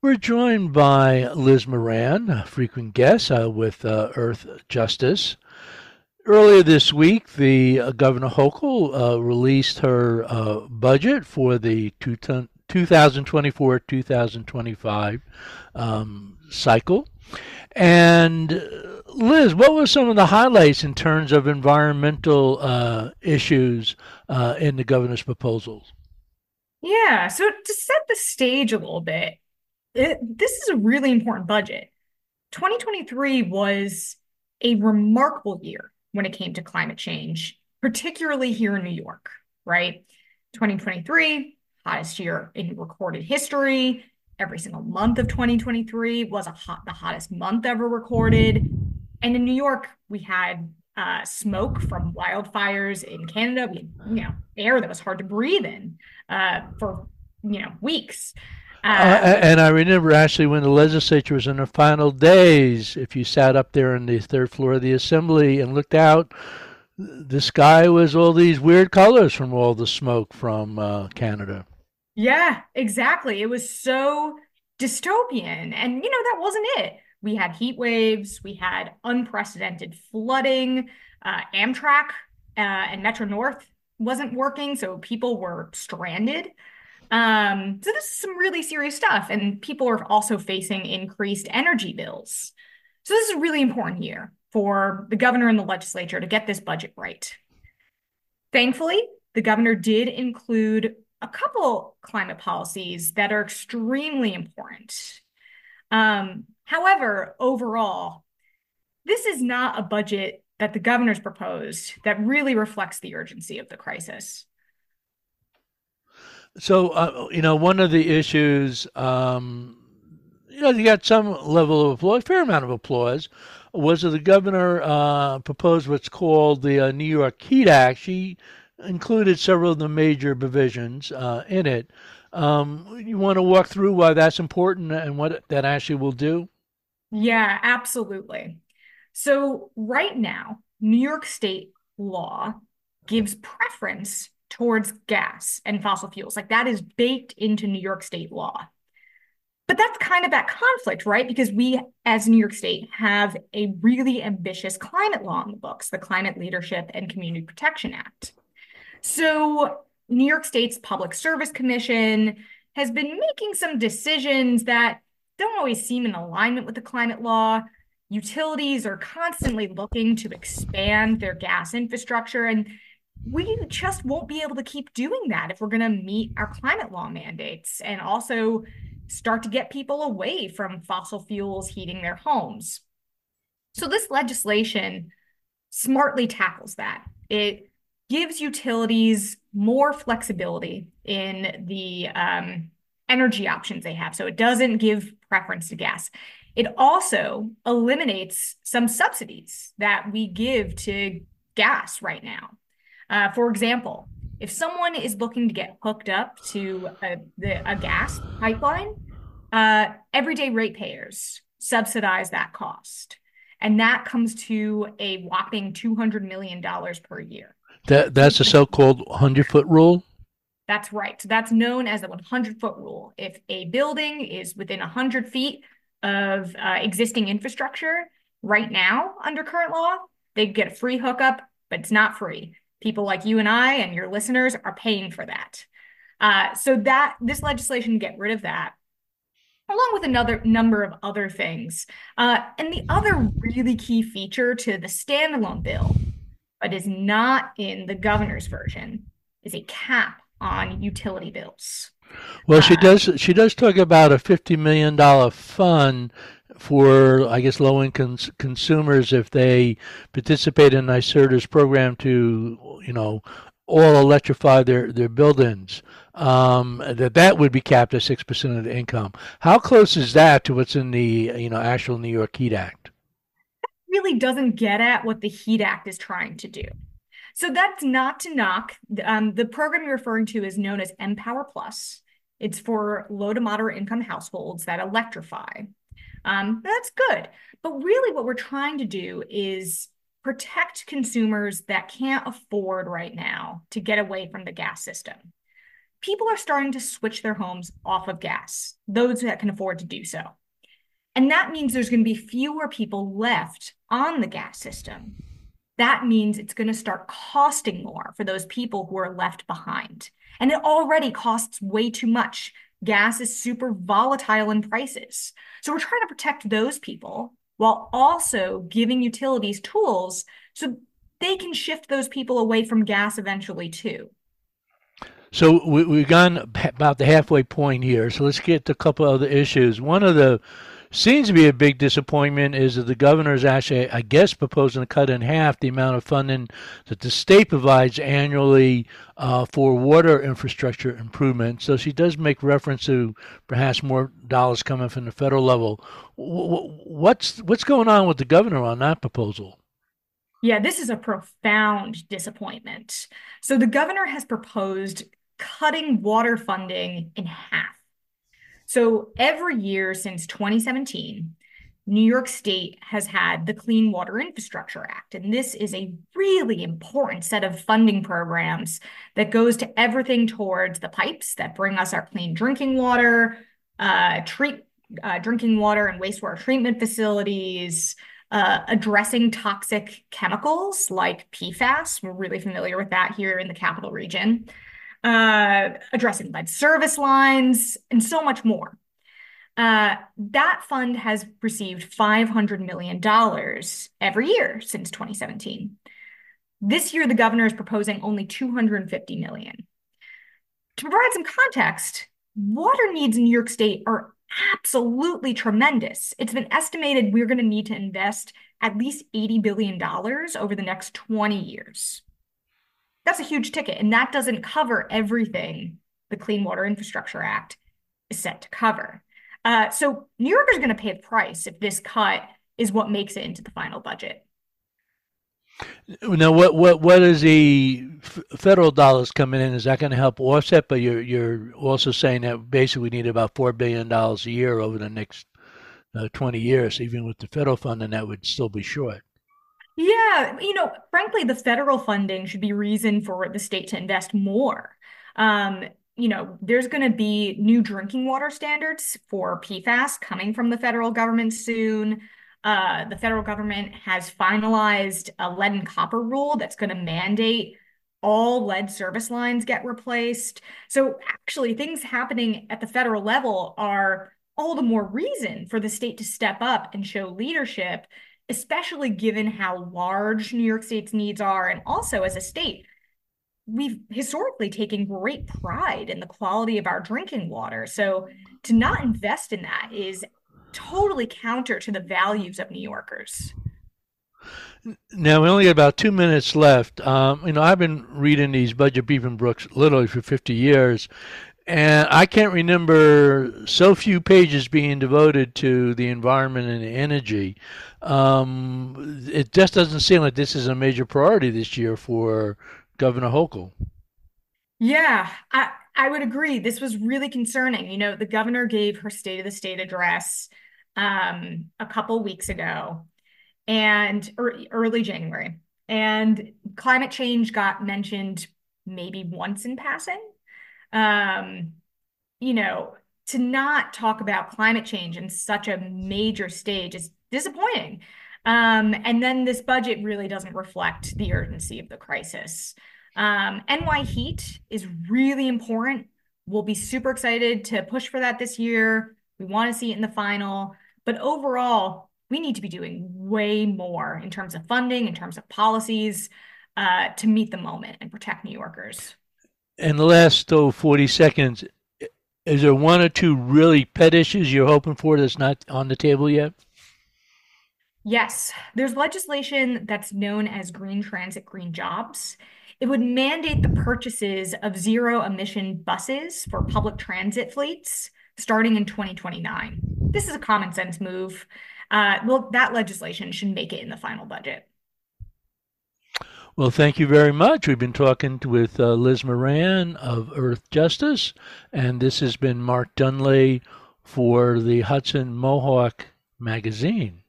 We're joined by Liz Moran, a frequent guest uh, with uh, Earth Justice. Earlier this week, the uh, Governor Hochul uh, released her uh, budget for the 2024-2025 um, cycle. And uh, Liz, what were some of the highlights in terms of environmental issues in the governor's proposals? Yeah, so to set the stage a little bit, it, this is a really important budget. 2023 was a remarkable year when it came to climate change, particularly here in New York, right? 2023, hottest year in recorded history. Every single month of 2023 was a hot, the hottest month ever recorded. And in New York, we had uh, smoke from wildfires in Canada. We had, you know, air that was hard to breathe in uh, for, you know, weeks. Uh, and I remember actually when the legislature was in the final days, if you sat up there on the third floor of the assembly and looked out, the sky was all these weird colors from all the smoke from uh, Canada. Yeah, exactly. It was so dystopian. And, you know, that wasn't it. We had heat waves, we had unprecedented flooding, uh, Amtrak uh, and Metro North wasn't working, so people were stranded. Um, so this is some really serious stuff. And people are also facing increased energy bills. So this is a really important year for the governor and the legislature to get this budget right. Thankfully, the governor did include a couple climate policies that are extremely important. Um, however, overall, this is not a budget that the governor's proposed that really reflects the urgency of the crisis. So, uh, you know, one of the issues, um, you know, you got some level of applause, fair amount of applause, was that the governor uh, proposed what's called the uh, New York Heat Act. She included several of the major provisions uh, in it. Um, you want to walk through why that's important and what that actually will do? Yeah, absolutely. So, right now, New York State law gives preference towards gas and fossil fuels. Like that is baked into New York State law. But that's kind of that conflict, right? Because we, as New York State, have a really ambitious climate law in the books, the Climate Leadership and Community Protection Act. So, New York State's Public Service Commission has been making some decisions that don't always seem in alignment with the climate law. Utilities are constantly looking to expand their gas infrastructure, and we just won't be able to keep doing that if we're going to meet our climate law mandates and also start to get people away from fossil fuels heating their homes. So, this legislation smartly tackles that. It gives utilities more flexibility in the um, energy options they have. So, it doesn't give preference to gas. It also eliminates some subsidies that we give to gas right now. Uh, for example, if someone is looking to get hooked up to a, the, a gas pipeline, uh, everyday ratepayers subsidize that cost. And that comes to a whopping $200 million per year. That, that's a so called 100 foot rule? That's right. So that's known as the 100 foot rule. If a building is within 100 feet of uh, existing infrastructure right now under current law, they get a free hookup, but it's not free people like you and I and your listeners are paying for that. Uh, so that this legislation get rid of that, along with another number of other things. Uh, and the other really key feature to the standalone bill, but is not in the governor's version, is a cap on utility bills. Well, she uh, does. She does talk about a fifty million dollar fund for, I guess, low income consumers if they participate in NYSERDA's program to, you know, all electrify their, their buildings, um, that that would be capped at 6% of the income. How close is that to what's in the, you know, actual New York Heat Act? Really doesn't get at what the Heat Act is trying to do. So that's not to knock. Um, the program you're referring to is known as Empower Plus. It's for low to moderate income households that electrify. Um, that's good. But really, what we're trying to do is protect consumers that can't afford right now to get away from the gas system. people are starting to switch their homes off of gas, those that can afford to do so. And that means there's going to be fewer people left on the gas system. That means it's going to start costing more for those people who are left behind. And it already costs way too much. Gas is super volatile in prices. So we're trying to protect those people while also giving utilities tools so they can shift those people away from gas eventually too. So we, have gone about the halfway point here. So let's get to a couple other issues. One of the seems to be a big disappointment is that the governor is actually, I guess, proposing to cut in half the amount of funding that the state provides annually uh, for water infrastructure improvement. So she does make reference to perhaps more dollars coming from the federal level. What's what's going on with the governor on that proposal? Yeah, this is a profound disappointment. So the governor has proposed cutting water funding in half. So every year since 2017, New York State has had the Clean Water Infrastructure Act. And this is a really important set of funding programs that goes to everything towards the pipes that bring us our clean drinking water, uh, treat uh, drinking water and wastewater treatment facilities, uh, addressing toxic chemicals like PFAS. We're really familiar with that here in the capital region uh, addressing lead service lines, and so much more. Uh, that fund has received $500 million every year since 2017. This year, the governor is proposing only 250 million. To provide some context, water needs in New York State are absolutely tremendous. It's been estimated we're going to need to invest at least $80 billion over the next 20 years. That's a huge ticket. And that doesn't cover everything the Clean Water Infrastructure Act is set to cover. Uh, so New Yorkers are going to pay the price if this cut is what makes it into the final budget. Now, what what what is the federal dollars coming in? Is that going to help offset? But you're you're also saying that basically we need about four billion dollars a year over the next uh, twenty years. Even with the federal funding, that would still be short. Yeah, you know, frankly, the federal funding should be reason for the state to invest more. Um, you know, there's going to be new drinking water standards for PFAS coming from the federal government soon. Uh, the federal government has finalized a lead and copper rule that's going to mandate all lead service lines get replaced. So, actually, things happening at the federal level are all the more reason for the state to step up and show leadership especially given how large New York State's needs are. And also, as a state, we've historically taken great pride in the quality of our drinking water. So to not invest in that is totally counter to the values of New Yorkers. Now we only got about two minutes left. Um, you know, I've been reading these budget briefing books literally for 50 years, and I can't remember so few pages being devoted to the environment and energy. Um, it just doesn't seem like this is a major priority this year for Governor Hochul. Yeah, I, I would agree. This was really concerning. You know, the governor gave her State of the State address um, a couple weeks ago and early January. And climate change got mentioned maybe once in passing um, you know, to not talk about climate change in such a major stage is disappointing. Um, and then this budget really doesn't reflect the urgency of the crisis. Um, NY Heat is really important. We'll be super excited to push for that this year. We want to see it in the final. But overall, we need to be doing way more in terms of funding, in terms of policies uh, to meet the moment and protect New Yorkers in the last oh, 40 seconds, is there one or two really pet issues you're hoping for that's not on the table yet? Yes, there's legislation that's known as Green Transit Green Jobs. It would mandate the purchases of zero emission buses for public transit fleets starting in 2029. This is a common sense move. Uh, well, that legislation should make it in the final budget. Well, thank you very much. We've been talking with uh, Liz Moran of Earth Justice, and this has been Mark Dunlea for the Hudson Mohawk magazine.